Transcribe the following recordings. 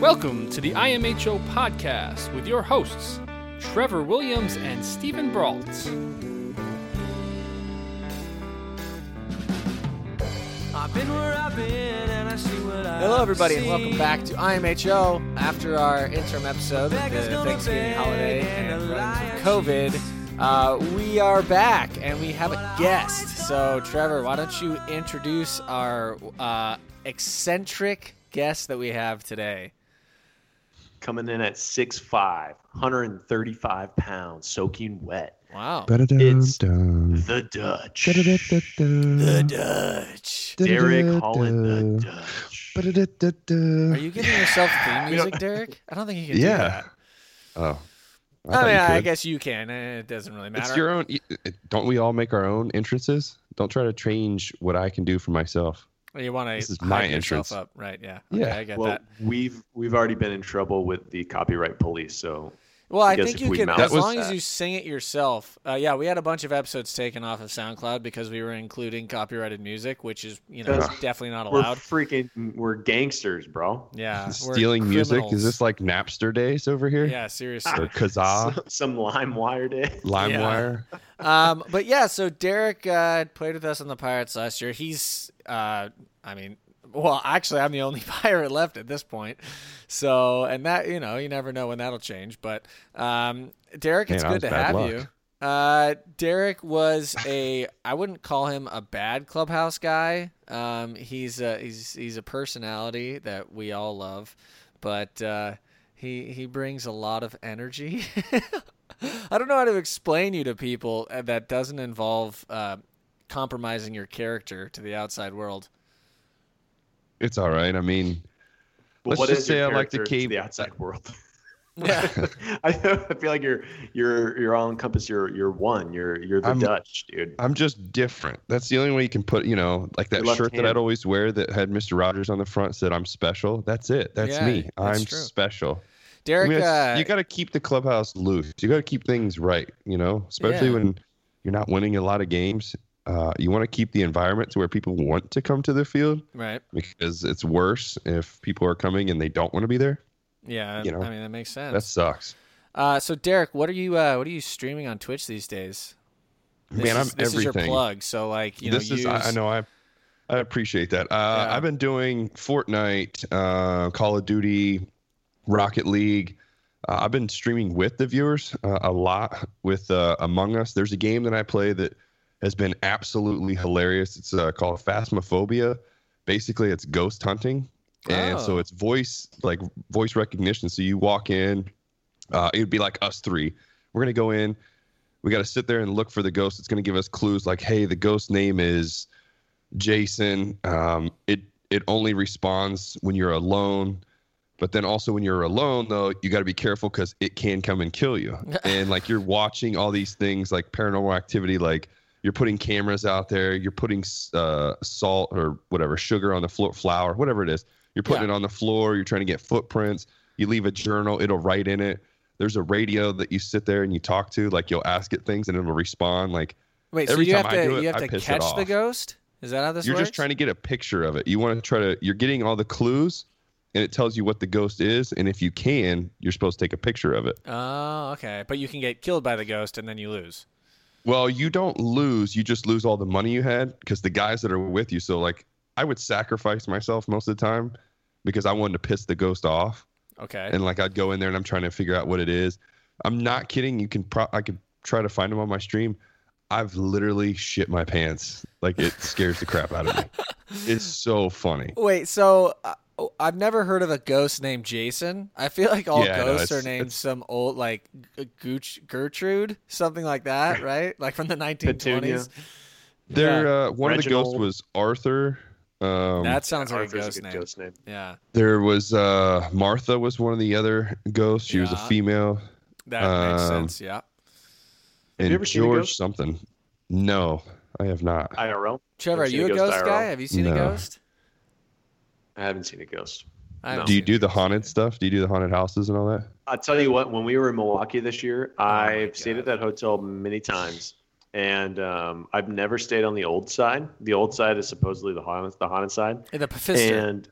Welcome to the IMHO podcast with your hosts, Trevor Williams and Steven Brault. Hello, everybody, and welcome back to IMHO. After our interim episode, with the Thanksgiving holiday and COVID, uh, we are back and we have a guest. So, Trevor, why don't you introduce our uh, eccentric guest that we have today? coming in at 6'5", 135 pounds, soaking wet. Wow, It's the Dutch. Da-da-da-da-da. the Dutch. Derek Holland, the. Dutch. Are you giving yourself theme music, Derek? I don't think you can. Yeah. Do that. Oh. I, thought mean, I guess you can. eh, It doesn't really matter. It's your own. Don't we all make our own entrances? Don't try to change what I can do for myself. you want to This is my entrance. up, right? Yeah. Okay, Yeah. I get Well, that. we've we've already been in trouble with the copyright police, so Well, I guess think you can, mouse as That long as you sing it yourself. Uh, yeah, we had a bunch of episodes taken off of SoundCloud because we were including copyrighted music, which is you know Ugh. definitely not we're allowed. freaking we're gangsters, bro. Yeah, Stealing music. Is this like Napster days over here? Yeah, seriously. Or Kazaa, Some, some LimeWire day. LimeWire? um, but yeah, so Derek uh, played with us on the Pirates last year. He's, uh, I mean, well, actually, I'm the only pirate left at this point. So, and that, you know, you never know when that'll change. But um, Derek, it's Man, good to have luck. you. Uh, Derek was a, I wouldn't call him a bad clubhouse guy. Um, he's a, he's he's a personality that we all love, but uh, he he brings a lot of energy. I don't know how to explain you to people uh, that doesn't involve uh, compromising your character to the outside world. It's all right. I mean, But Let's what just is say I like the to cave- the outside world. Yeah. I, I feel like you're you're you're all encompassed. You're you're one. You're you're the I'm- Dutch, dude. I'm just different. That's the only way you can put, you know, like that Your left shirt that. I'd always wear that had Mr. Rogers on the front said I'm special. That's it. That's Yeah, me. that's I'm true. special. Derek, I mean, uh, you got to keep the clubhouse loose. You got to keep things right, you know, especially Yeah. when you're not winning a lot of games. Uh, you want to keep the environment to where people want to come to the field right? because it's worse if people are coming and they don't want to be there. Yeah, You know, I mean that makes sense. That sucks. Uh, so Derek, what are you uh, what are you streaming on Twitch these days? This Man, is, I'm this is your plug. So like you know, this is use, I, I know I I appreciate that. Uh, Yeah. I've been doing Fortnite, uh, Call of Duty, Rocket League. Uh, I've been streaming with the viewers uh, a lot with uh, Among Us. There's a game that I play that has been absolutely hilarious. It's uh, called Phasmophobia. Basically, it's ghost hunting, and so Oh. it's voice like voice recognition. So you walk in, uh, it would be like us three. We're gonna go in. We got to sit there and look for the ghost. It's gonna give us clues like, hey, the ghost name is Jason. Um, it it only responds when you're alone. But then also when you're alone, though, you got to be careful because it can come and kill you. and like you're watching all these things like paranormal activity, like you're putting cameras out there, you're putting uh, salt or whatever, sugar on the floor, flour, whatever it is. You're putting Yeah. it on the floor. You're trying to get footprints. You leave a journal, it'll write in it. There's a radio that you sit there and you talk to, like you'll ask it things and it'll respond. Like Wait, so every you time have I to do it, you have I to catch the ghost? Is that how this works? you're works? just trying to get a picture of it. You want to try to. You're getting all the clues, and it tells you what the ghost is. And if you can, you're supposed to take a picture of it. Oh, okay. But you can get killed by the ghost and then you lose. Well, you don't lose. You just lose all the money you had because the guys that are with you. So like, I would sacrifice myself most of the time because I wanted to piss the ghost off. Okay. And like, I'd go in there and I'm trying to figure out what it is. I'm not kidding. You can. Pro- I could try to find them on my stream. I've literally shit my pants. Like it scares the crap out of me. It's so funny. Wait, so uh, oh, I've never heard of a ghost named Jason. I feel like all Yeah, no, ghosts are named it's- some old like Gooch, Gertrude, something like that, right? Like from the 1920s. Petunia. There, uh, one of the ghosts was Arthur. Um, that sounds like a Arthur's ghost a name. ghost name. Yeah, there was uh, Martha was one of the other ghosts. She was a female, that makes Um, sense. Yeah. and you ever seen a George ghost? something. No, I have not. IRL. Trevor, are you a a ghost ghost IRL? guy? Have you seen a ghost? I haven't seen a ghost. I haven't do you do the haunted stuff? Do you do the haunted houses and all that? I'll tell you what. When we were in Milwaukee this year, Oh I've stayed at that hotel many times, and um, I've never stayed on the old side. The old side is supposedly the haunted, the haunted side. In the Pfister. And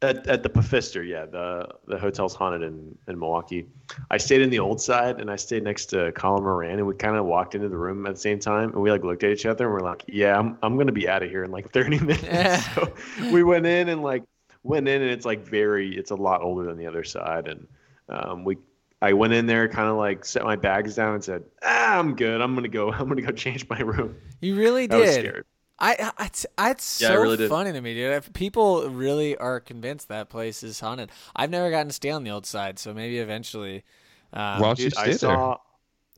at, at the Pfister, yeah, the the hotel's haunted in, in Milwaukee. I stayed in the old side, and I stayed next to Colin Moran, and we kind of walked into the room at the same time, and we like looked at each other, and we're like, "Yeah, I'm I'm gonna be out of here in like 30 minutes." so we went in and like went in, and it's like very, it's a lot older than the other side, and um, we. I went in there, kind of like set my bags down, and said, ah, "I'm good. I'm gonna go. I'm gonna go change my room." You really I was did. scared. I, I, it's, it's Yeah, I so really funny to me, dude. If people really are convinced that place is haunted. I've never gotten to stay on the old side, so maybe eventually. Um, Why don't you Dude, I stay there? saw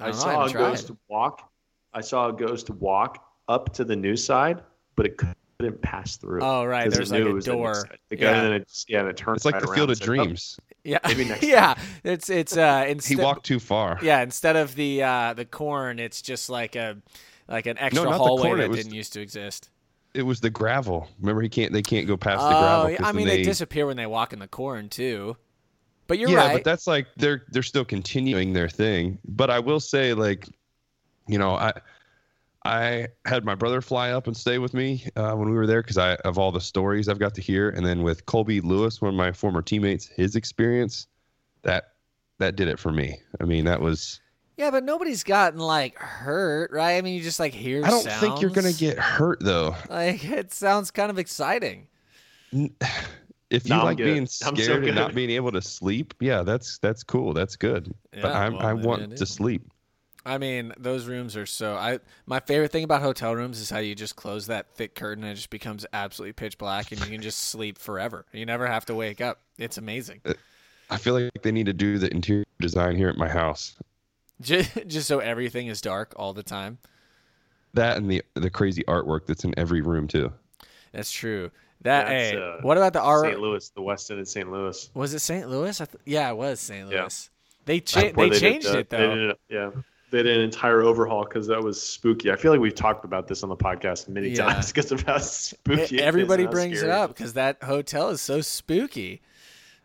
I I, don't know, saw a tried. ghost walk. I saw a ghost walk up to the new side, but it couldn't pass through. Oh, right, there's knew like a it was the new door. Yeah. and then it, yeah, and it turned. It's like right the Field and of said, "Oh, Dreams. yeah, Maybe next yeah. It's it's uh He walked too far. yeah instead of the uh the corn, it's just like a like an extra the hallway that was didn't used to exist. It was the gravel. Remember, he can't. They can't go past the Oh, gravel. yeah, 'cause I mean they, they disappear when they walk in the corn too. But you're yeah, right. Yeah, but that's like they're they're still continuing their thing. But I will say, like, you know, I I had my brother fly up and stay with me uh, when we were there because I of all the stories I've got to hear, and then with Colby Lewis, one of my former teammates, his experience that that did it for me. I mean, that was. Yeah, but nobody's gotten like hurt, right? I mean, you just like hear. I don't think you're gonna get hurt though. like it sounds kind of exciting. If you No, like being I'm so scared and not being able to sleep, yeah, that's that's cool. That's good. but Yeah, I'm, well, I maybe want to sleep. I mean, those rooms are so. I my favorite thing about hotel rooms is how you just close that thick curtain and it just becomes absolutely pitch black and you can just sleep forever. You never have to wake up. It's amazing. Uh, I feel like they need to do the interior design here at my house. Just, just so everything is dark all the time. That and the the crazy artwork that's in every room too. That's true. That That's, hey, uh, what about the R? St. Louis, the West End of St. Louis. Was it St. Louis? I th- yeah, it was St. Yeah. Louis. They cha- That's where they did, changed uh, it They though. did, yeah, they did an entire overhaul because that was spooky. I feel like we've talked about this on the podcast many Yeah. times because of how spooky. it is Everybody and how brings it up because that hotel is so spooky.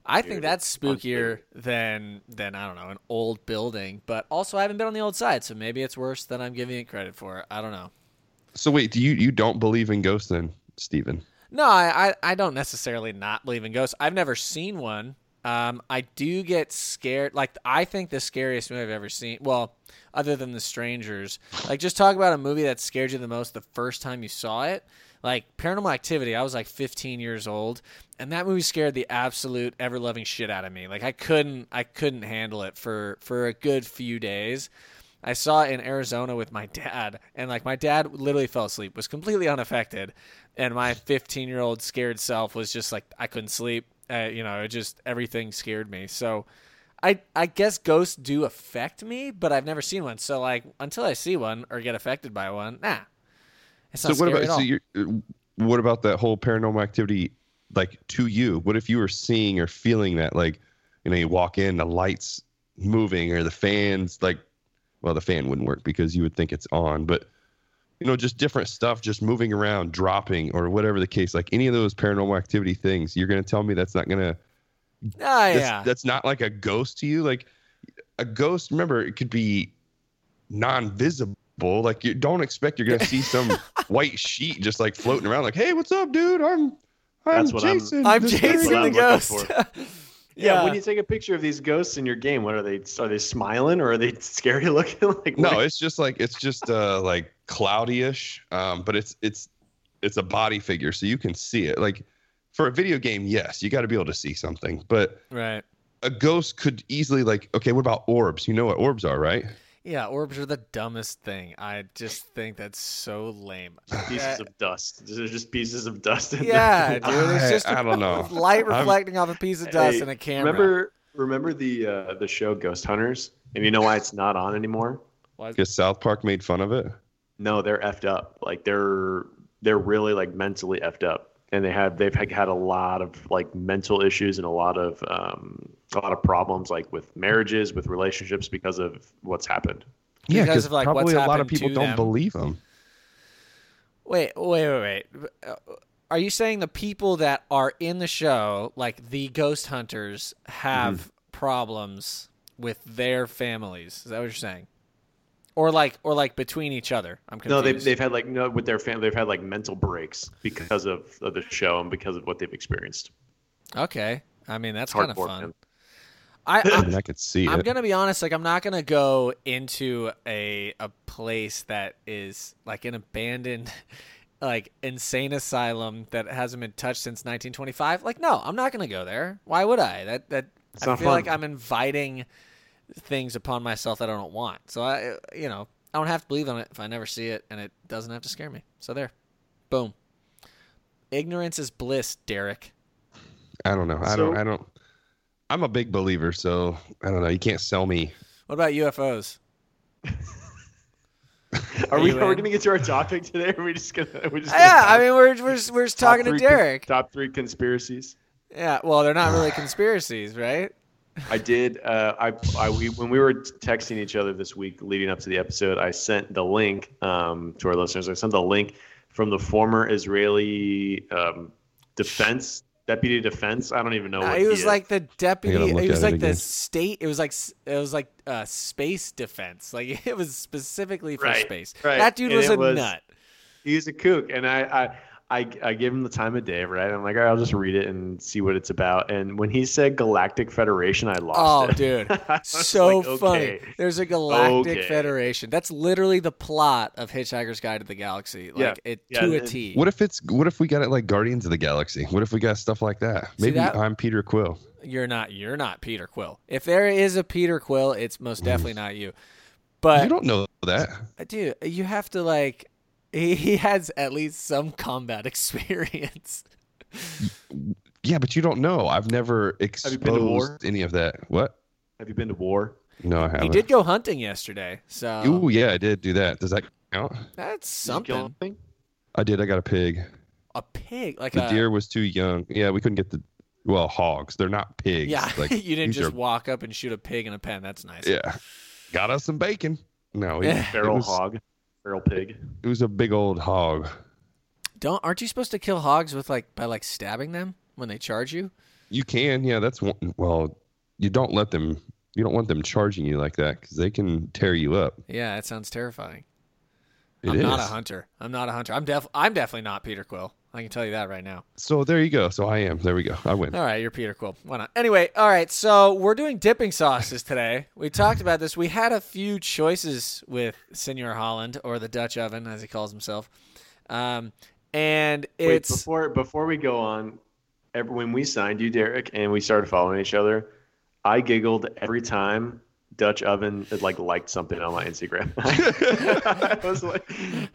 I think that's spookier than than I don't know an old building. But also, I haven't been on the old side, so maybe it's worse than I'm giving it credit for. I don't know. So wait, do you you don't believe in ghosts then, Steven? No, I, I, I don't necessarily not believe in ghosts. I've never seen one. Um, I do get scared. Like I think the scariest movie I've ever seen. Well, other than The Strangers, like just talk about a movie that scared you the most the first time you saw it. Like Paranormal Activity, I was like 15 years old, and that movie scared the absolute ever loving shit out of me. Like I couldn't I couldn't handle it for for a good few days. I saw it in Arizona with my dad, and like my dad literally fell asleep, was completely unaffected, and my 15 year old scared self was just like I couldn't sleep. Uh, you know, it just everything scared me. So, I I guess ghosts do affect me, but I've never seen one. So like until I see one or get affected by one, nah, it's So what about so what about that whole paranormal activity like to you? What if you were seeing or feeling that like you know you walk in the lights moving or the fans like well the fan wouldn't work because you would think it's on, but you know just different stuff just moving around, dropping or whatever the case like any of those paranormal activity things, you're going to tell me that's not going to Ah, that's, yeah, that's not like a ghost to you? Like a ghost remember it could be non-visible like you don't expect you're gonna see some white sheet just like floating around like hey what's up dude i'm i'm That's what I'm- jason I'm This is- Jason what I'm the ghost. Yeah, when you take a picture of these ghosts in your game, what are they? Are they smiling or are they scary looking? like no what- it's just like it's just uh like cloudy-ish um but it's it's it's a body figure so you can see it like for a video game yes you got to be able to see something but right. a ghost could easily like okay what about orbs you know what orbs are right Yeah, orbs are the dumbest thing. I just think that's so lame. pieces of dust. They're just pieces of dust. In Yeah, there. dude. It's I- just I don't know. light I'm- reflecting off a piece of dust Hey, and a camera. Remember, remember the uh, the show Ghost Hunters, and you know why it's not on anymore? because south park made fun of it No, they're effed up. Like they're they're really like mentally effed up, and they have they've had had a lot of like mental issues and a lot of um, a lot of problems like with marriages, with relationships because of what's happened. yeah Because because of, like, probably what's a lot of people don't them. believe them Wait, wait, wait, wait. Uh, Are you saying the people that are in the show, like the ghost hunters, have Mm-hmm. problems with their families? Is that what you're saying? Or like or like between each other. I'm confused. No, they've they've had like no with their family. They've had like mental breaks because of, of the show and because of what they've experienced. okay. I mean that's kind of fun. man. I, I mean, I could see I'm it. gonna be honest. Like, I'm not gonna go into a a place that is like an abandoned, like insane asylum that hasn't been touched since 1925. Like, no, I'm not gonna go there. Why would I? That that It's I feel fun. like I'm inviting things upon myself that I don't want. So I, you know, I don't have to believe in it if I never see it, and it doesn't have to scare me. So there, boom. Ignorance is bliss, Derek. I don't know. I So- don't. I don't. I'm a big believer, so I don't know. You can't sell me. What about UFOs? Are we are we in? gonna get to our topic today? Or are we just gonna we just gonna Yeah, I mean, we're we're we're just talking to three con- Derek. top three conspiracies. Yeah, well, they're not really conspiracies, right? I did. Uh, I, I we, when we were texting each other this week leading up to the episode, I sent the link um, to our listeners. I sent the link from the former Israeli um, defense deputy defense. I don't even know Uh, what he was is. like the deputy. It was like it the state. It was like s- it was like uh, space defense. Like it was specifically for Right, space. right. That dude And was it a was- nut. He's a kook, and I, I, I, I give him the time of day, right? I'm like, all right, I'll just read it and see what it's about. And when he said Galactic Federation, I lost Oh, it. dude, so like, funny. There's a Galactic Okay. Federation. That's literally the plot of Hitchhiker's Guide to the Galaxy. Yeah, Like it yeah, to a and- T. What if it's? What if we got it like Guardians of the Galaxy? What if we got stuff like that? Maybe that- I'm Peter Quill. You're not. You're not Peter Quill. If there is a Peter Quill, it's most definitely not you. But you don't know that. dude, you have to like. He, he has at least some combat experience. Yeah, but you don't know. I've never you exposed been to war? any of that. What? Have you been to war? No, I haven't. He did go hunting yesterday, so Ooh, yeah, I did do that. Does that count? that's Did you kill something. anything? I did. I got a pig. A pig, like The a deer was too young. Yeah, we couldn't get the well hogs. They're not pigs. yeah. Like, you didn't just are- walk up and shoot a pig in a pen. That's nice. yeah, got us some bacon. No, it, Yeah. it Feral was, hog, feral pig. It was a big old hog. Don't aren't you supposed to kill hogs with like by like stabbing them when they charge you? You can, yeah. That's one. Well, you don't let them. You don't want them charging you like that because they can tear you up. Yeah, that sounds terrifying. It I'm not a hunter. I'm not a hunter. I'm def I'm definitely not Peter Quill. I can tell you that right now. So there you go. So I am. There we go. I win. All right, you're Peter Quill. Why not? Anyway, all right. So we're doing dipping sauces today. We talked about this. We had a few choices with Senor Holland or the Dutch oven, as he calls himself. Um, and Wait, it's before before we go on, every, when we signed you, Derek, and we started following each other, I giggled every time Dutch Oven had, like liked something on my Instagram. I was like,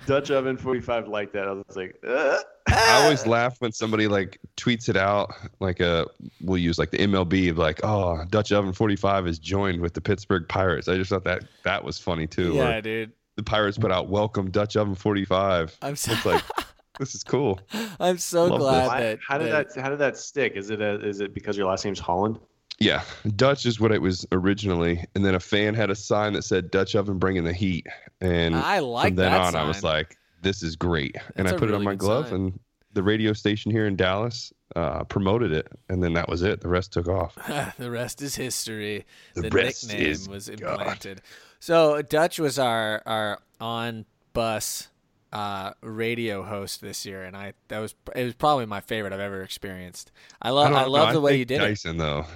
Dutch Oven forty five liked that. I was like, uh. I always laugh when somebody like tweets it out, like a we'll use like the MLB, like oh Dutch Oven 45 is joined with the Pittsburgh Pirates. I just thought that that was funny too. yeah, Or dude. the Pirates put out welcome Dutch Oven 45. I'm so It's like this is cool. I'm so Love glad this. That how did that how did that stick? Is it a, is it because your last name's Holland? Yeah, Dutch is what it was originally, and then a fan had a sign that said Dutch Oven bringing the heat, and I like from then that on I was like, this is great, and I put it on my glove, sign. and the radio station here in Dallas uh, promoted it, and then that was it. The rest took off. the rest is history. The The, nickname was God. implanted. So Dutch was our our on bus uh, radio host this year, and I that was it was probably my favorite I've ever experienced. I love I, know, love the way you did it, Dyson though.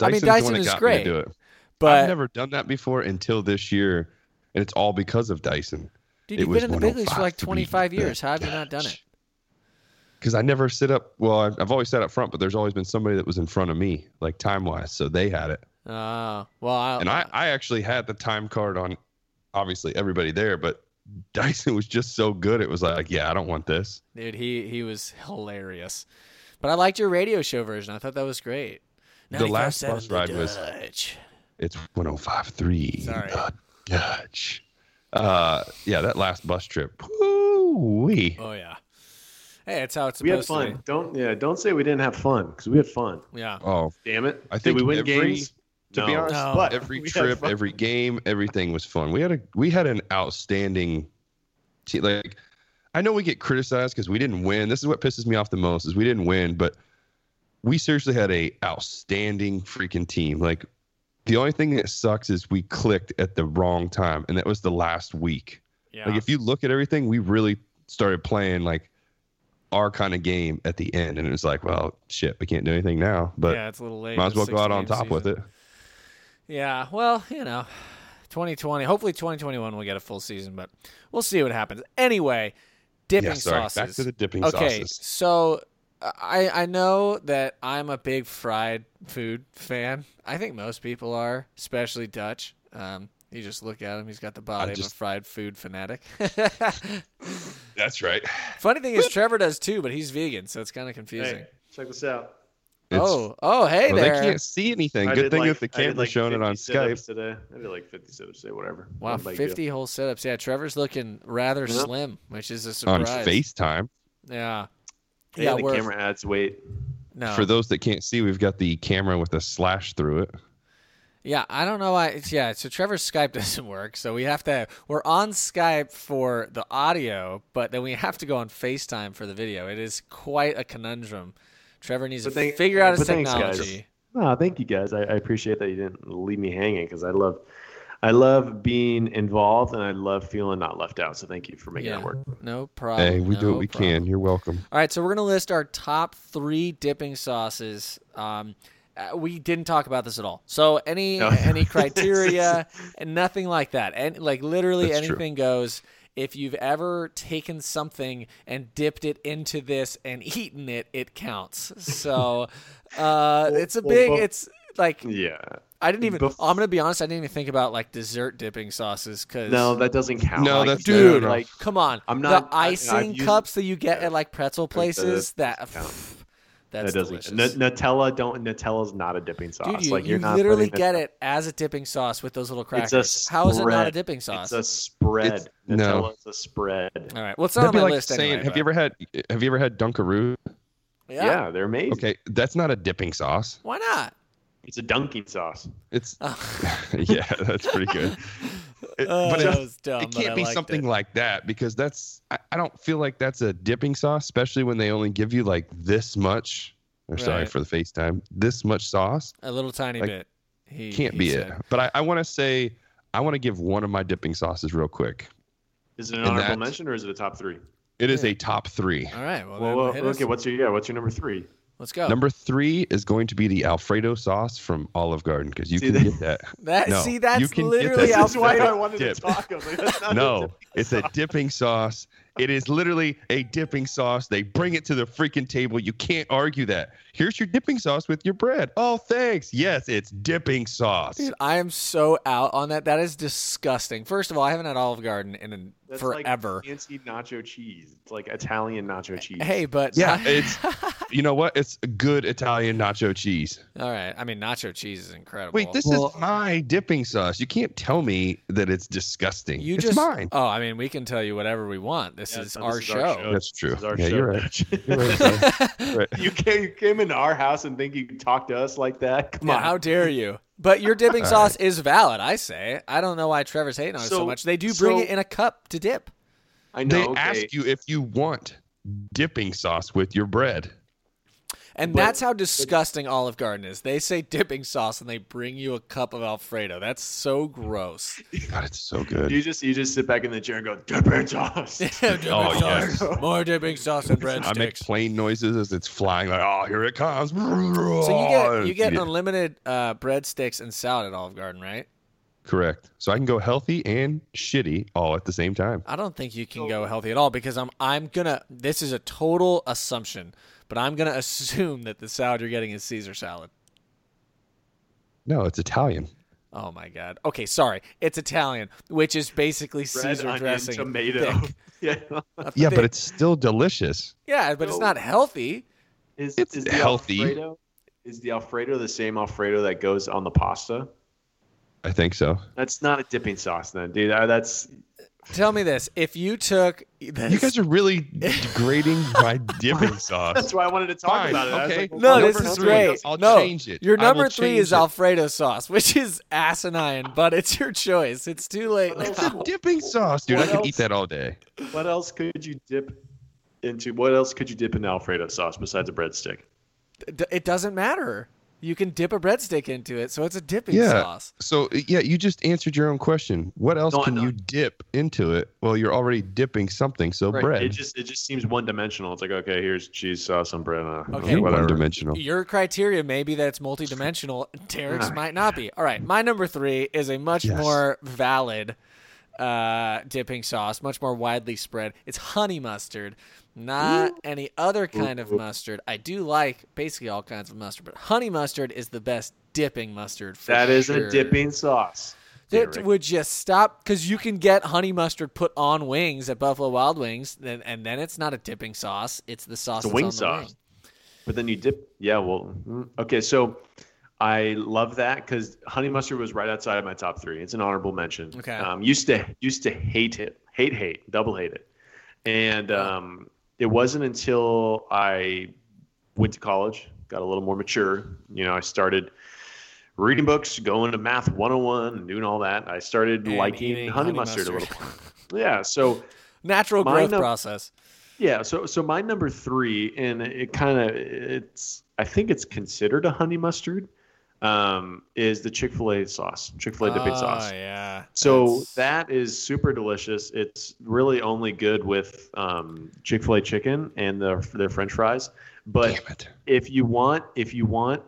I mean, Dyson is great, do it. but I've never done that before until this year, and it's all because of Dyson. dude, it you've been in the big leagues for like 25 years. How have you not done it? Because I never sit up. Well, I've, I've always sat up front, but there's always been somebody that was in front of me, like time wise, so they had it. Oh, well, I, And I, I actually had the time card on, obviously everybody there, but Dyson was just so good. It was like, yeah, I don't want this. dude, he he was hilarious. But I liked your radio show version. I thought that was great. The last bus ride was- It's 105.3. Sorry. The Dutch. Uh, yeah, that last bus trip. Woo-wee. Oh yeah. Hey, it's how it's supposed We had supposed to fun. Don't yeah. Don't say we didn't have fun because we had fun. Yeah. Oh, Damn it! I Did think we win every- games? To be honest, No. but every trip, every game, everything was fun. We had a we had an outstanding team. Like I know we get criticized because we didn't win. This is what pisses me off the most is we didn't win, but we seriously had a outstanding freaking team. Like The only thing that sucks is we clicked at the wrong time, and that was the last week. Yeah. Like if you look at everything, we really started playing like our kind of game at the end, and it was like, well, shit, we can't do anything now. But yeah, it's a little late. might as well go out on game top with it. Season. Yeah, well, you know, 2020. Hopefully, 2021 we'll get a full season, but we'll see what happens. Anyway, dipping Yeah, sorry. sauces. Back to the dipping okay, sauces. so I I know that I'm a big fried food fan. I think most people are, especially Dutch. Um, you just look at him; he's got the body of a fried food fanatic. That's right. Funny thing is, Trevor does too, but he's vegan, so it's kind of confusing. Hey, check this out. It's, oh, oh, hey well, there! they can't see anything. I Good thing like- that the I did camera's like showing it on Skype. Today. I did like 50 sit-ups today, whatever. Wow, Not a big deal. 50 whole setups. Yeah, Trevor's looking rather Yeah. slim, which is a surprise. On. FaceTime. Yeah. Hey, yeah, the we're, camera adds weight. no. For those that can't see, we've got the camera with a slash through it. yeah, I don't know why. It's, yeah, so Trevor's Skype doesn't work, so we have to. We're on Skype for the audio, but then we have to go on FaceTime for the video. It is quite a conundrum. Trevor needs But to thank- figure out his but thanks, guys. technology. No, thank you guys. I, I appreciate that you didn't leave me hanging because I love, I love being involved and I love feeling not left out. So thank you for making Yeah, that work. no problem. hey, we do what we problem. can. You're welcome. All right, so we're gonna list our top three dipping sauces. Um, uh, we didn't talk about this at all. So any No. any criteria and nothing like that. And like literally That's true. anything goes. If you've ever taken something and dipped it into this and eaten it, it counts. So uh, it's a big. well- It's like Yeah. I didn't even. bef- I'm gonna be honest. I didn't even think about like dessert dipping sauces because No, that doesn't count. No, Like, that's- dude, no, no. like come on. I'm not- the I- I've icing used- cups that you get yeah. at like pretzel places. That count. That's that doesn't. delicious. N- Nutella don't. Nutella's not a dipping sauce. Dude, you, like you you're not literally get it as a dipping sauce with those little crackers. It's a How is it not a dipping sauce? It's a spread. It's- no. Nutella's a spread. All right. Well, it's not That'd on be my like list saying, anyway. have you ever had have you ever had Dunkaroo? Yeah. Yeah. they're amazing. Okay, that's not a dipping sauce. Why not? It's a dunking sauce. It's Oh, yeah, that's pretty good. It- Oh, but that it, was dumb. it but I can't be something it. like that because that's I, I don't feel like that's a dipping sauce, especially when they only give you like this much. Or sorry for the FaceTime. This much sauce a little tiny like, bit. He can't he be said. it. But I, I want to say I want to give one of my dipping sauces real quick. Is it an And honorable mention or is it a top three? It is Yeah. a top three. All right. Well, Well, well, hit us. okay. What's your yeah? What's your number three? Let's go. Number three is going to be the Alfredo sauce from Olive Garden because you See, can that- get that. that no, see, you that's can get literally that. how This why I wanted dip. to talk. I was like, that's a No, it's a dipping sauce. It is literally a dipping sauce. They bring it to the freaking table. You can't argue that. Here's your dipping sauce with your bread. Oh, thanks. Yes, it's dipping sauce. Dude, I am so out on that. That is disgusting. First of all, I haven't had Olive Garden in an- That's forever. Like fancy nacho cheese. It's like Italian nacho cheese. hey, but Yeah, it's you know what? It's good Italian nacho cheese. all right. I mean, nacho cheese is incredible. Wait, this Well, is my dipping sauce. You can't tell me that it's disgusting. You it's just mine. Oh, I mean, we can tell you whatever we want. This Yeah, is no, our, this is show. our show. That's true. This is our Yeah, show, you're right. You're right. Right. you came, you came into our house and think you can talk to us like that? Come Yeah, on. how dare you? But your dipping All sauce is valid, I say. I don't know why Trevor's hating on it so So- much. They do bring so- it in a cup to dip. I know. They okay. ask you if you want dipping sauce with your bread. And But- that's how disgusting Olive Garden is. They say dipping sauce and they bring you a cup of Alfredo. That's so gross. God, it's so good. You just you just sit back in the chair and go dipping sauce. dipping Oh, sauce. yes. More dipping sauce and breadsticks. I make breadsticks. plane noises as it's flying. Like, oh, here it comes. So you get you get Yeah, unlimited uh, breadsticks and salad at Olive Garden, right? correct. So I can go healthy and shitty all at the same time. I don't think you can go healthy at all because I'm I'm gonna. This is a total assumption, but I'm gonna assume that the salad you're getting is Caesar salad. No, it's Italian. Oh my god. Okay, sorry. It's Italian, which is basically Bread, Caesar onion, dressing. tomato. thick. yeah. Yeah, but it's still delicious. yeah, but it's not healthy. Is, It's is the healthy. Alfredo, is the Alfredo the same Alfredo that goes on the pasta? I think so. That's not a dipping sauce, then, dude. Uh, That's Tell me this: if you took this, You guys are really degrading my dipping sauce. that's why I wanted to talk Fine, about it. Okay. like, well, no, this is three. great. I'll no, change it. Your number three is it. Alfredo sauce, which is asinine, but it's your choice. It's too late. What It's now. a dipping sauce, dude. I What could else? eat that all day. What else could you dip into? What else could you dip in Alfredo sauce besides a breadstick? It doesn't matter. You can dip a breadstick into it, so it's a dipping Yeah. sauce. So yeah, you just answered your own question. What else No, can you dip into it? Well, you're already dipping something, so Right. bread. It just it just seems one dimensional. It's like okay, here's cheese sauce on bread. Uh, Okay. whatever. one dimensional. Your criteria may be that it's multidimensional. Derek's Alright. might not be. All right, my number three is a much Yes. more valid uh, dipping sauce, much more widely spread. It's honey mustard, not any other kind of mustard. I do like basically all kinds of mustard, but honey mustard is the best dipping mustard. For That is sure. a dipping sauce. That Derek. would just stop because you can get honey mustard put on wings at Buffalo Wild Wings, and, and then it's not a dipping sauce; it's the sauce. It's a that's wing on the sauce. wing. But then you dip. Yeah, well, mm, okay. So I love that because honey mustard was right outside of my top three. It's an honorable mention. Okay. Um, used to used to hate it, hate hate, double hate it, and um, it wasn't until I went to college, got a little more mature. You know, I started reading books, going to Math 101, and doing all that. I started And liking honey, honey mustard, a mustard. little. yeah. So. Natural growth num- process. Yeah, so so my number three, and it kind of it's I think it's considered a honey mustard, um, is the Chick Fil A sauce, Chick Fil A dipping Oh, sauce. yeah. So That's- that is super delicious. It's really only good with um, Chick Fil A chicken and their their French fries. But if you want if you want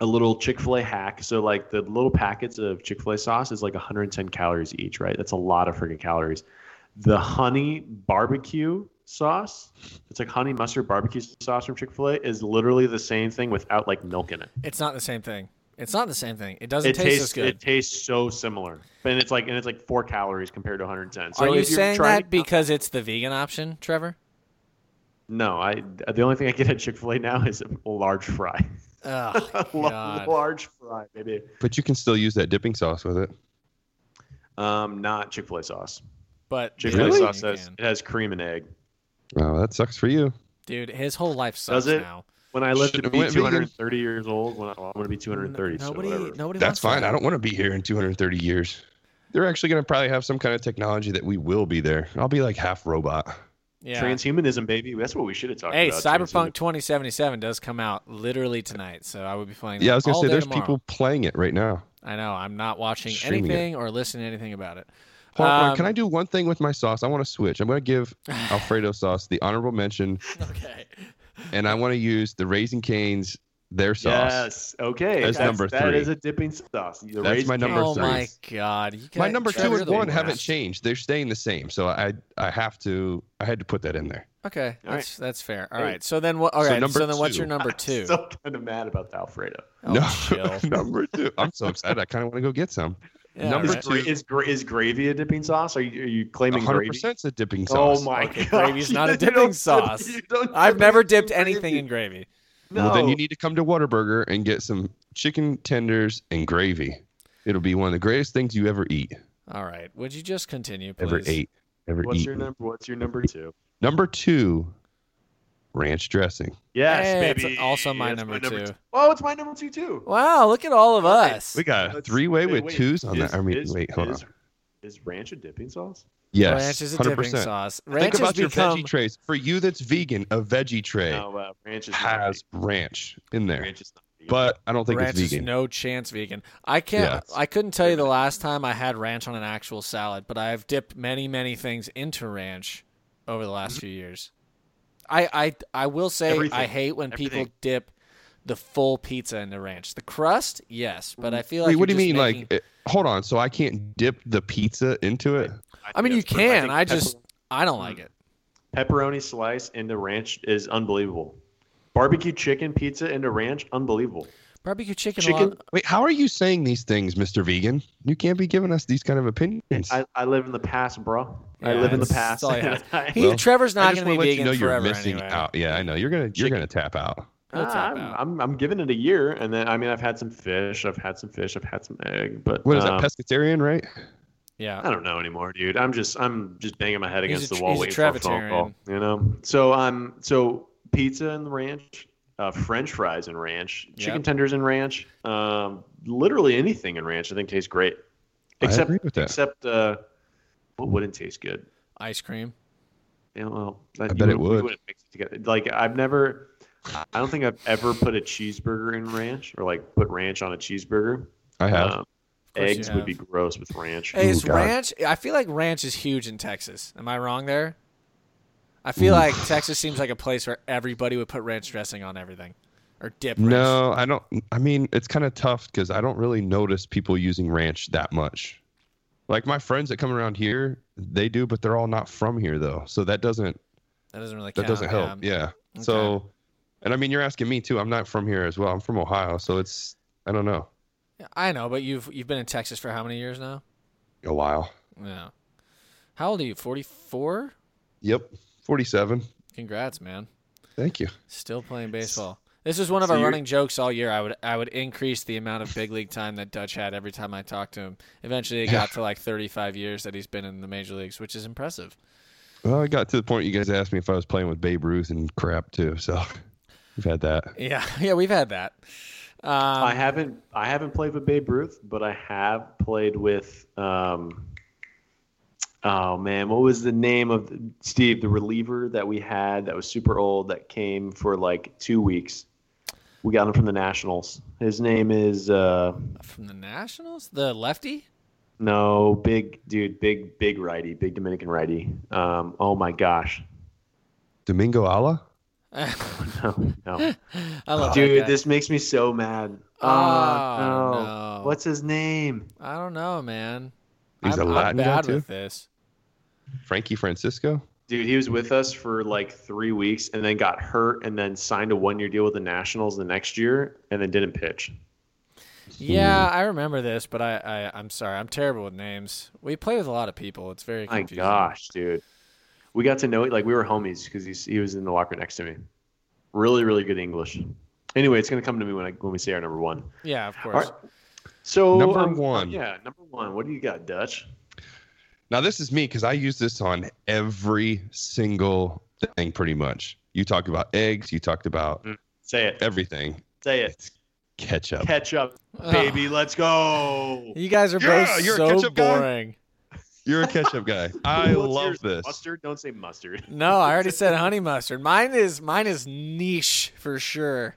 a little Chick-fil-A hack, so like the little packets of Chick-fil-A sauce is like 110 calories each, right? That's a lot of freaking calories. The honey barbecue sauce, it's like honey mustard barbecue sauce from Chick-fil-A is literally the same thing without like milk in it. It's not the same thing. It's not the same thing. It doesn't It taste tastes as good. it tastes so similar. And it's like and it's like 4 calories compared to 110. So Are you if you're saying that to- because it's the vegan option, Trevor? No, I the only thing I get at Chick-fil-A now is a large fry. Oh, A God. large fry, baby. But you can still use that dipping sauce with it. Um, not Chick-fil-A sauce. But Chick Fil A Really? sauce You has it has cream and egg. Oh, that sucks for you. Dude, his whole life sucks Does it? now. When I live to Should've be went vegan. 230 years old, when I, I'm going to be 230. so nobody, whatever. nobody. That's fine. that. I don't want to be here in 230 years. They're actually going to probably have some kind of technology that we will be there. I'll be like half robot. Yeah. Transhumanism, baby. That's what we should have talked Hey, about. Hey, Cyberpunk 2077 does come out literally tonight, so I would be playing. Yeah, I was going to say there's tomorrow. people playing it right now. I know. I'm not watching Streaming it. anything or listening to anything about it. Hold on, Um, can I do one thing with my sauce? I want to switch. I'm going to give Alfredo sauce the honorable mention, Okay. And I want to use the Raising Cane's their sauce. Yes. Okay. That's number three. is a dipping sauce. The That's Raisin my number Cane oh three. my god! You My number two you're and the one haven't worst. changed. They're staying the same. So I I have to I had to put that in there. Okay, All that's that's fair. All Hey. right. So then what? All So right. So, number then what's your two. number I'm two? still kind of mad about the Alfredo. Oh, no, number two. I'm so excited. I kind of want to go get some. Yeah, number Is, right. two. is, gra- is gravy a dipping sauce? Are you, are you claiming 100 gravy? percent a dipping oh sauce. Oh my Okay, god! gravy's not a dipping don't dip- sauce. I've dip never it in dipped gravy. anything in gravy. No. Well, then you need to come to Whataburger and get some chicken tenders and gravy. It'll be one of the greatest things you ever eat, All right. Would you just continue, please? ever ate, ever What's eat. your number? What's your number two? Number two, ranch dressing. Yes, Hey, it's baby. also my That's number two. Oh, it's my number two too. Wow! Look at all of us. We got a three way with wait. twos on Is- that. I mean, is- wait, hold is, on. Is ranch a dipping sauce? Yes, ranch is a hundred dipping percent. sauce. Think Ranch has about your become. veggie trays. For you that's vegan, a veggie tray No, uh, ranch is not has ranch in there. Ranch is not. But I don't think ranch it's is vegan. no chance vegan. I can't. Yes. I couldn't tell you the last time I had ranch on an actual salad, but I've dipped many, many things into ranch over the last few years. I, I, I will say Everything. I hate when people Everything. dip the full pizza into ranch. The crust, yes, but I feel like Wait, what do you're mean? making- Like, hold on. So I can't dip the pizza into it? I mean, you can. think I just, pepper- I don't like mm. it. pepperoni slice into ranch is unbelievable. Barbecue chicken pizza into ranch, unbelievable. Barbecue chicken. Chicken- well, Wait, how are you saying these things, Mr. Vegan? You can't be giving us these kind of opinions. I, I live in the past, bro. I live in the past. that's all you have. he, Well, Trevor's not going to wanna be let you vegan know you're forever missing anyway. out. Yeah, I know. You're gonna you're gonna tap out. He'll I'm. I'm I'm giving it a year, and then I mean I've had some fish, I've had some fish, I've had some egg, but What is um, that? Pescatarian, right? Yeah. I don't know anymore, dude. I'm just I'm just banging my head He's against a the wall waiting for a phone call. You know. So um so pizza and the ranch, uh, French fries and ranch, chicken Yep. tenders and ranch, um, literally anything in ranch I think tastes great. I Except agree with that. except uh, what wouldn't taste good? Ice cream. Yeah, well, that, I you bet it wouldn't- you would. wouldn't mix it together. Like I've never. I don't think I've ever put a cheeseburger in ranch or like put ranch on a cheeseburger. I have. Um, eggs would have. be gross with ranch. Hey, is God. ranch? I feel like ranch is huge in Texas. Am I wrong there? I feel like Texas seems like a place where everybody would put ranch dressing on everything, or dip. Ranch. No, I don't. I mean, it's kind of tough because I don't really notice people using ranch that much. Like my friends that come around here, they do, but they're all not from here though, so that doesn't that doesn't really. that doesn't help. Yeah. Okay. So, and I mean, you're asking me too. I'm not from here as well. I'm from Ohio, so it's I don't know Yeah, I know, but you've you've been in Texas for how many years now? a while. Yeah. How old are you? Forty four. Yep, 47. Congrats, man. Thank you. Still playing baseball. This is one of So our running jokes all year. I would I would increase the amount of big league time that Dutch had every time I talked to him. Eventually, it got to like 35 years that he's been in the major leagues, which is impressive. Well, I got to the point you guys asked me if I was playing with Babe Ruth and crap too, so we've had that. Yeah, yeah, we've had that. Um, I haven't I haven't played with Babe Ruth, but I have played with um oh man, what was the name of the, Steve, the reliever that we had that was super old that came for like 2 weeks. We got him from the Nationals. His name is uh from the Nationals, the lefty. no, big dude, big big righty, big Dominican righty. Um oh my gosh. Domingo Ala? No, no. I love Dude, guy. this makes me so mad. Oh, Oh, no. no. What's his name? I don't know, man. He's I'm, a Latin I'm guy too. with this. Frankie Francisco? Dude, he was with us for like three weeks and then got hurt and then signed a one year deal with the Nationals the next year and then didn't pitch. Yeah, I remember this, but I, I I'm sorry, I'm terrible with names. We play with a lot of people. It's very My gosh, dude. We got to know it like we were homies because he's he was in the locker next to me. Really, really good English. Anyway, it's gonna come to me when I when we say our number one. Yeah, of course. right. So Number um, one. yeah, number one. What do you got, Dutch? Now this is me because I use this on every single thing pretty much. You talked about eggs, you talked about mm, Say it. everything. Say it. Ketchup. Ketchup, baby. Let's go. You guys are Yeah, both you're a so ketchup guy? boring. You're a ketchup guy. I What's love yours? this. Mustard? Don't say mustard. No, I already said honey mustard. Mine is mine is niche for sure.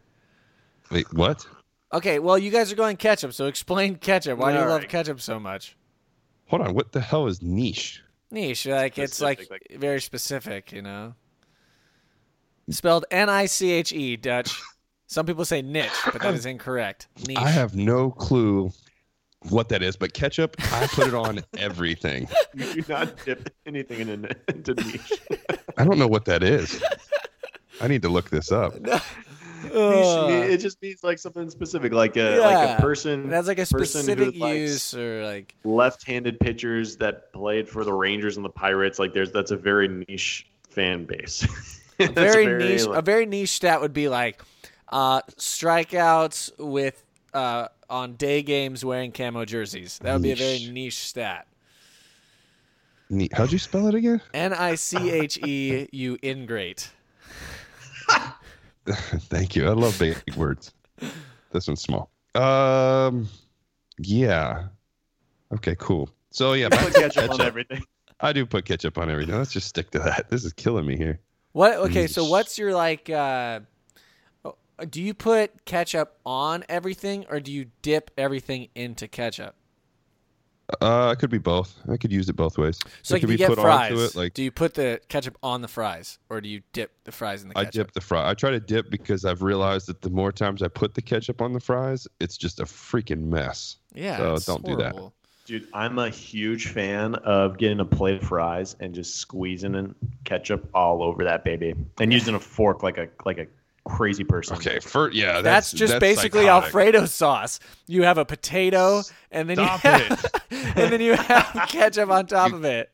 Wait, what? Okay, well you guys are going ketchup, so explain ketchup. Why do you All love ketchup so much? Hold on. What the hell is niche? Niche, like it's like, like- very specific, you know. Spelled N I C H E, Dutch. Some people say niche, but that is incorrect. Niche. I have no clue what that is, but ketchup, I put it on everything. You do not dip anything in an, into niche. I don't know what that is. I need to look this up. Niche, it just means like something specific, like a Yeah. like a person. It has like a person who specific use or like Left-handed pitchers that played for the Rangers and the Pirates, like there's that's a very niche fan base. That's very, niche. like- a very niche stat would be like uh, strikeouts with uh, on day games wearing camo jerseys. That would be a very Niche. niche stat. Ne- How'd you spell it again? N I C H E U ingrate. Thank you. I love big words. This one's small. Um, yeah. Okay, cool. So yeah, put to ketchup on everything. I do put ketchup on everything. Let's just stick to that. This is killing me here. What? Okay, so what's your like? Uh, do you put ketchup on everything, or do you dip everything into ketchup? Uh, it could be both. I could use it both ways. So it like, could if you be get put fries, onto it. Like do you put the ketchup on the fries, or do you dip the fries in the ketchup? I dip the fry. I try to dip because I've realized that the more times I put the ketchup on the fries, it's just a freaking mess. yeah, so it's don't do that. Dude, I'm a huge fan of getting a plate of fries and just squeezing in ketchup all over that baby, and using a fork like a like a crazy person. Okay, for yeah, That's, that's, just basically psychotic. Alfredo sauce. You have a potato, and then Stop you have, and then you have ketchup on top of it.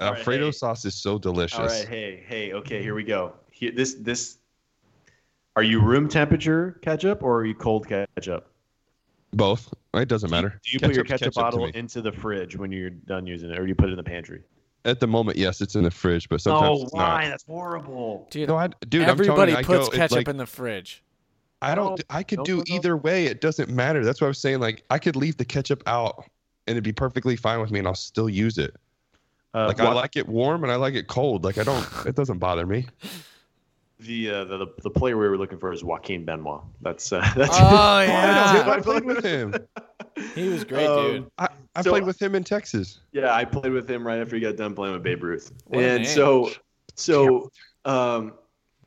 All right, Alfredo hey. sauce is so delicious. All right, hey, hey, okay, here we go. Here, this this. Are you room temperature ketchup or are you cold ketchup? Both. It doesn't matter. Do you put your Ketchup's ketchup, bottle into the fridge when you're done using it, or do you put it in the pantry? At the moment, yes, it's in the fridge, but sometimes oh, it's why? not. That's horrible. Dude, No, I, dude, I'm everybody you, puts I go, ketchup like, in the fridge. I don't. I could no, do no, no. either way. It doesn't matter. That's what I was saying. Like, I could leave the ketchup out, and it'd be perfectly fine with me, and I'll still use it. Uh, Like, I like it warm, and I like it cold. Like, I don't. It doesn't bother me. The, uh, the the player we were looking for is Joaquin Benoit. That's uh, that's. Oh, I, yeah. I played with him. He was great, Um, dude. I, I So- played with him in Texas. Yeah, I played with him right after he got done playing with Babe Ruth. What and name. so so um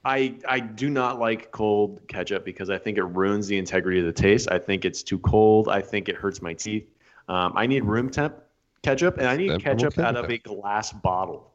I I do not like cold ketchup because I think it ruins the integrity of the taste. I think it's too cold. I think it hurts my teeth. Um, I need room temp ketchup and I need I'm ketchup out of a glass bottle.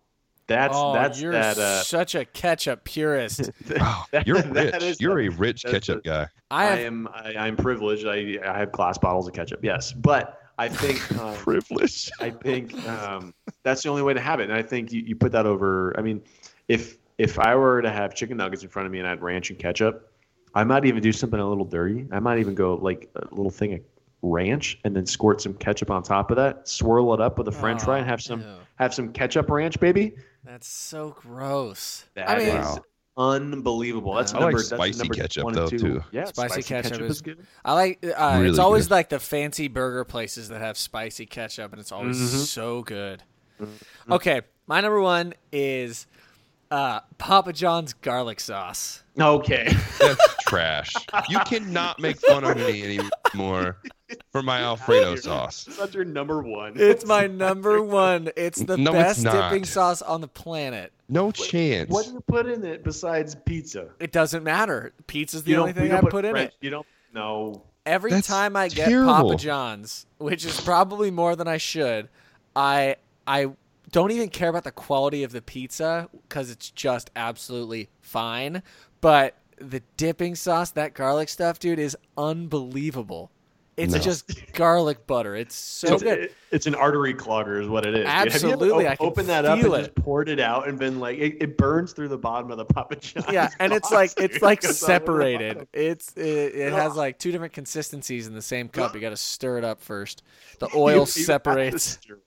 That's oh, that's you're that uh such a ketchup purist. Oh, that- you're rich. is You're the- a rich that's ketchup the- guy. I I, am I, I'm privileged. I I have glass bottles of ketchup. Yes, but I think um, Privilege. I think um, that's the only way to have it. And I think you, you put that over. I mean, if if I were to have chicken nuggets in front of me and I had ranch and ketchup, I might even do something a little dirty. I might even go like a little thing of ranch and then squirt some ketchup on top of that, swirl it up with a French fry, and have some ew. have some ketchup ranch, baby. That's so gross. That I mean, is Wow. unbelievable. That's I like number, that's spicy number ketchup, one though, too. Yeah, Spicy ketchup is- good. I like. Uh, Really it's always good. like the fancy burger places that have spicy ketchup, and it's always Mhm. so good. Mm-hmm. Okay, my number one is uh, Papa John's garlic sauce. Okay. That's trash. You cannot make fun of me anymore for my Alfredo sauce. That's your number one. It's my number one. It's the No, best not. dipping sauce on the planet. No chance. What do you put in it besides pizza? It doesn't matter. Pizza's the You only don't, you thing I don't put in French- it. You don't. No. Every That's time I get terrible. Papa John's, which is probably more than I should, I I don't even care about the quality of the pizza because it's just absolutely fine. But the dipping sauce, that garlic stuff, dude, is unbelievable. It's No. just garlic butter. It's so it's, good. it- it's an artery clogger, is what it is. Absolutely, I Have you ever o- opened that up and feel just poured it out and been like, it, it burns through the bottom of the Papa John's. yeah, and it's sauce, like dude. it's like It goes all over the separated. It's it, it has like two different consistencies in the same cup. You got to stir it up first. The oil you have separates. stir.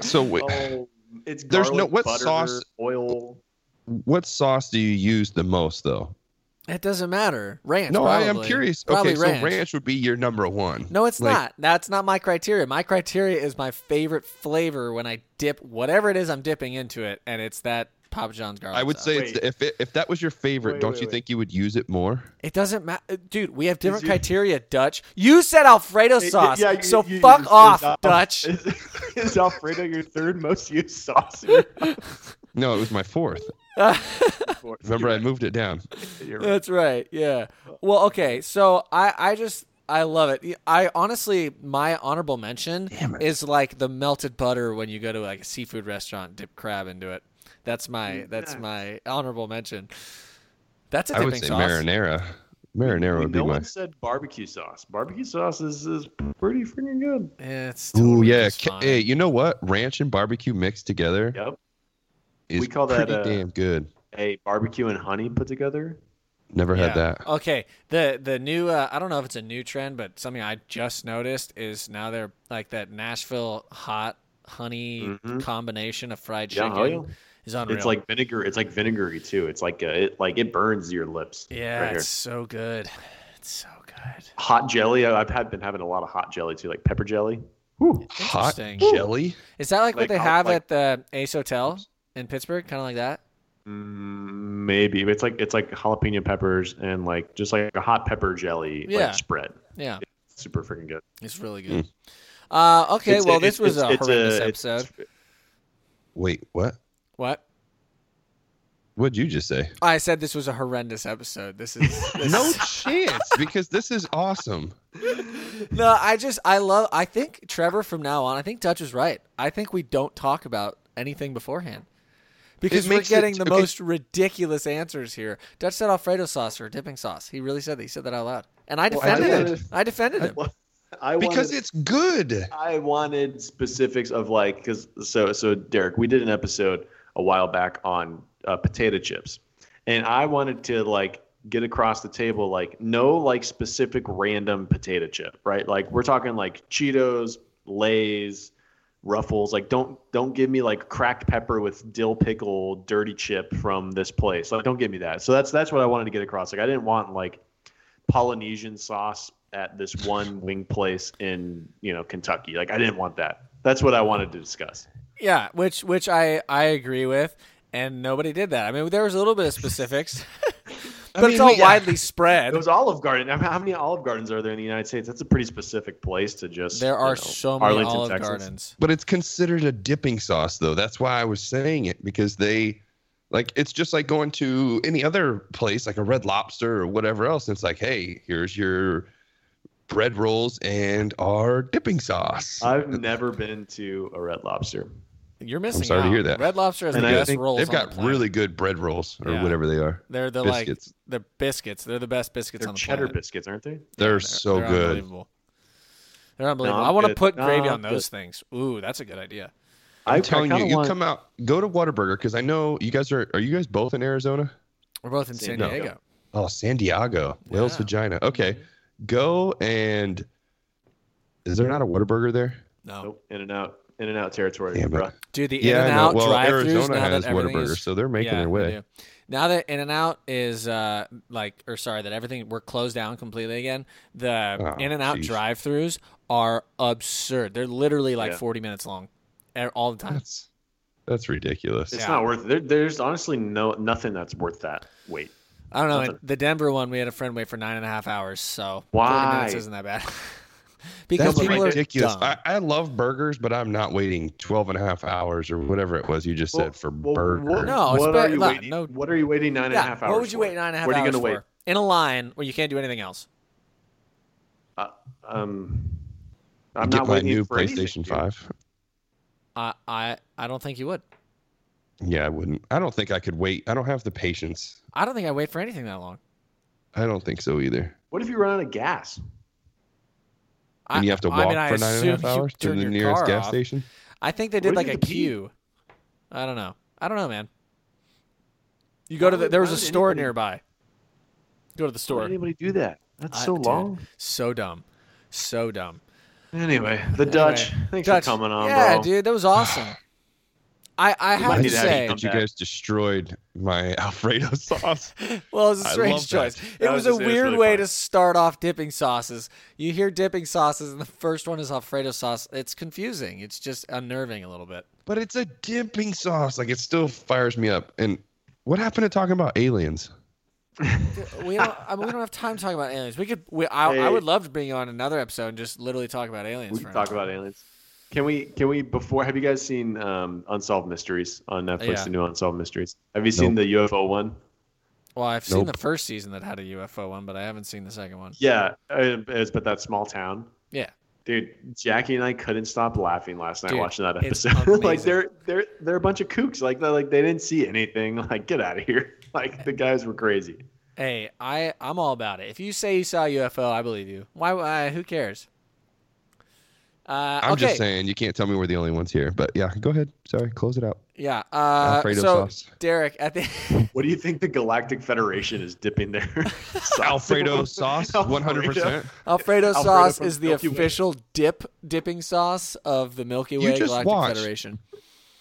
So wait, Oh, it's There's no- what butter, sauce- Oil. what sauce do you use the most though? It doesn't matter. Ranch. No, I am curious. Probably okay, ranch. so ranch would be your number one. No, it's Like, not. That's not my criteria. My criteria is my favorite flavor when I dip whatever it is I'm dipping into it, and it's that Papa John's garlic. I would sauce. say it's the, if it, if that was your favorite, Wait, don't wait, you wait. think you would use it more? it doesn't matter, uh, dude. We have different your- criteria, Dutch. You said Alfredo sauce, Yeah, you- so you- fuck is- off, is Dutch. Is, is Alfredo your third most used sauce? No, it was my fourth. Life? Remember, You're I moved it down. right. That's right. Yeah. Well, okay. So I, I just, I love it. I honestly, my honorable mention is like the melted butter when you go to like a seafood restaurant, dip crab into it. That's my, mm, that's my honorable mention. That's a I dipping would say sauce. marinara. Marinara would no be my. one said barbecue sauce. Barbecue sauce is, is pretty freaking good. Yeah, it's Ooh totally yeah. Ca- fine. Hey, you know what? Ranch and barbecue mixed together Yep. Is We call that, pretty uh, damn good. A barbecue and honey put together. Never had Yeah. that. Okay, the the new uh, I don't know if it's a new trend, but something I just noticed is now they're like that Nashville hot honey Mhm. combination of fried chicken oh, yeah. is unreal. It's like vinegar. It's like vinegary too. It's like uh, it like it burns your lips. yeah, right it's so good. It's so good. Hot jelly. I- I've had been having a lot of hot jelly too, like pepper jelly. Whew. Hot Interesting. jelly. Is that like, what they have like- at the Ace Hotel in Pittsburgh? Kind of like that. Mm, maybe it's like it's like jalapeno peppers and like just like a hot pepper jelly Yeah. like spread. Yeah, It's super freaking good. it's really good. Uh, okay, It's- well, it's- this was it's- a it's horrendous it's- episode. Wait, what? What? What'd you just say? I said this was a horrendous episode. This is this No chance, because this is awesome. No, I just I love. I think Trevor from now on. I think Dutch is right. I think we don't talk about anything beforehand because we're makes it- getting the okay. most ridiculous answers here. Dutch said Alfredo sauce or dipping sauce. He really said that. He said that out loud, and I Well, I defended him. I defended him. I Because wanted, it's good. I wanted specifics of like because so so Derek, we did an episode a while back on uh, potato chips, and I wanted to like get across the table like no like specific random potato chip, right? Like we're talking like Cheetos, Lay's, Ruffles. Like don't don't give me like cracked pepper with dill pickle dirty chip from this place. Like don't give me that. So that's that's what I wanted to get across. Like I didn't want like Polynesian sauce at this one wing place in you know Kentucky. Like I didn't want that. That's what I wanted to discuss. Yeah, which which I I agree with, and nobody did that. I mean, there was a little bit of specifics. but it's all we- widely spread. It was Olive Garden. I mean, how many Olive Gardens are there in the United States? That's a pretty specific place to just. there you are know, so many Arlington, Olive Texas. Gardens. But it's considered a dipping sauce, though. That's why I was saying it because they, like, it's just like going to any other place, like a Red Lobster or whatever else. And it's like, hey, here's your bread rolls and our dipping sauce. I've never been to a Red Lobster. You're missing I'm sorry to hear that. Red Lobster has And the I best think rolls. They've on the got planet. really good bread rolls or Yeah. whatever they are. They're the biscuits. like the biscuits. They're the best biscuits They're on the cheddar planet. biscuits, aren't they? They're, Yeah, so they're good. Unbelievable. They're unbelievable. No, I want to put No, gravy on those things. Ooh, that's a good idea. I, I'm telling I you, kinda you want- come out, go to Whataburger because I know you guys are. Are you guys both in Arizona? We're both in San San Diego. Diego. Oh, San Diego, Whale's Yeah. vagina. Okay, mm-hmm. go and. Is there not a Whataburger there? No, Nope, in and out, in and out territory, Damn it. bro. dude, the Yeah, In and know. Out Well, drive-throughs Arizona now has that everything Whataburger, is, so they're making yeah, their way. Now that In and Out is uh like, or sorry, that everything we're closed down completely again. The Oh, In and Out drive-throughs are absurd. They're literally like Yeah. 40 minutes long, all the time. That's that's ridiculous. It's Yeah. not worth. There, there's honestly no nothing that's worth that wait. I don't know. Nothing. The Denver one, we had a friend wait for nine and a half hours, so 40 Why? minutes isn't that bad. because That's people ridiculous. are dumb. I, I love burgers, but I'm not waiting 12 and a half hours or whatever it was you just said for Well, burgers. What, No, what are you no, waiting? no. What are you waiting nine and a half hours? what would you for? wait nine and a half Where are you hours gonna for? wait? In a line where you can't do anything else. Uh, um, I'm Get not my waiting new for PlayStation dude. 5. I I I don't think you would. Yeah, I wouldn't. I don't think I could wait. I don't have the patience. I don't think I wait for anything that long. I don't think so either. What if you run out of gas? I, And you have to I walk mean, for nine and a half hours to the nearest gas off. station. I think they did What like a you have pee? queue. I don't know. I don't know, man. You go to the. There was a store anybody- nearby. Go to the Why store. anybody do that? That's I- so dude, long. So dumb. So dumb. Anyway, the Dutch. Anyway, Thanks Dutch, for coming on, bro. yeah, bro. dude, that was awesome. I I have might to to say, you But you guys destroyed my Alfredo sauce. well, it was a I strange love that. choice. It That was, was a just- was weird really way fun. to start off dipping sauces. You hear dipping sauces, and the first one is Alfredo sauce. It's confusing. It's just unnerving a little bit. but it's a dipping sauce. Like it still fires me up. And what happened to talking about aliens? We don't. I mean, we don't have time to talk about aliens. We could. We, I, I would love to bring you on another episode and just literally talk about aliens. We for can talk hour. about aliens. Can we? Can we? Before, have you guys seen um, Unsolved Mysteries on Netflix? Yeah. The new Unsolved Mysteries. Have you seen the UFO one? Well, I've seen the first season that had a UFO one, but I haven't seen the second one. Yeah, uh, it's but that small town. Yeah. Dude, Jackie and I couldn't stop laughing last night Dude, watching that episode. like they're they're they're a bunch of kooks. Like they're like they didn't see anything. Like get out of here. Like the guys were crazy. Hey, I I'm all about it. If you say you saw a UFO, I believe you. Why? why who cares? Uh, I'm okay. just saying you can't tell me we're the only ones here. But yeah, go ahead. Sorry, close it out. Yeah. Uh, Alfredo so, sauce. Derek, at the What do you think the Galactic Federation is dipping their sauce Alfredo sauce, 100%. Alfredo, Alfredo sauce from is the Milky Way. official dip dipping sauce of the Milky You Way just Galactic watch. Federation.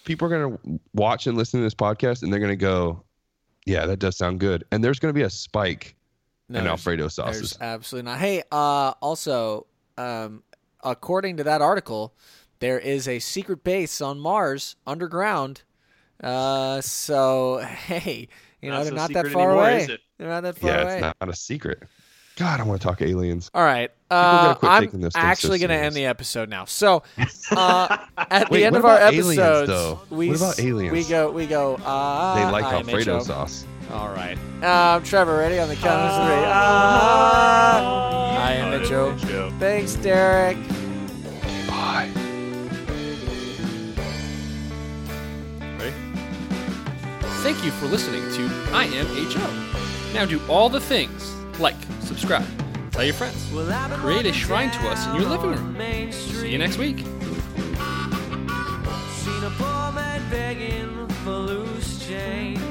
People are going to watch and listen to this podcast and they're going to go, yeah, that does sound good. And there's going to be a spike No, in Alfredo sauces. absolutely not. Hey, uh, also, um, according to that article, there is a secret base on Mars underground. Uh, so hey, you know Not they're so not that far anymore, away. is it? They're not that far Yeah, away. it's not, not a secret. God, I want to talk aliens. All right. Uh, I'm taking those things so actually going to end the episode now. So, uh, at Wait, the end of our about aliens, episodes, we What about aliens? We go. We go. Uh, They like IMHO. Alfredo sauce. All right. Um, Trevor, ready on the count of three? Uh, I am the Joe. Joe. Thanks, Derek. Bye. Ready? Thank you for listening to IMHO. Now do all the things like, subscribe, tell your friends, create a shrine to us in your living room. See you next week. Seen a poor man begging for loose change.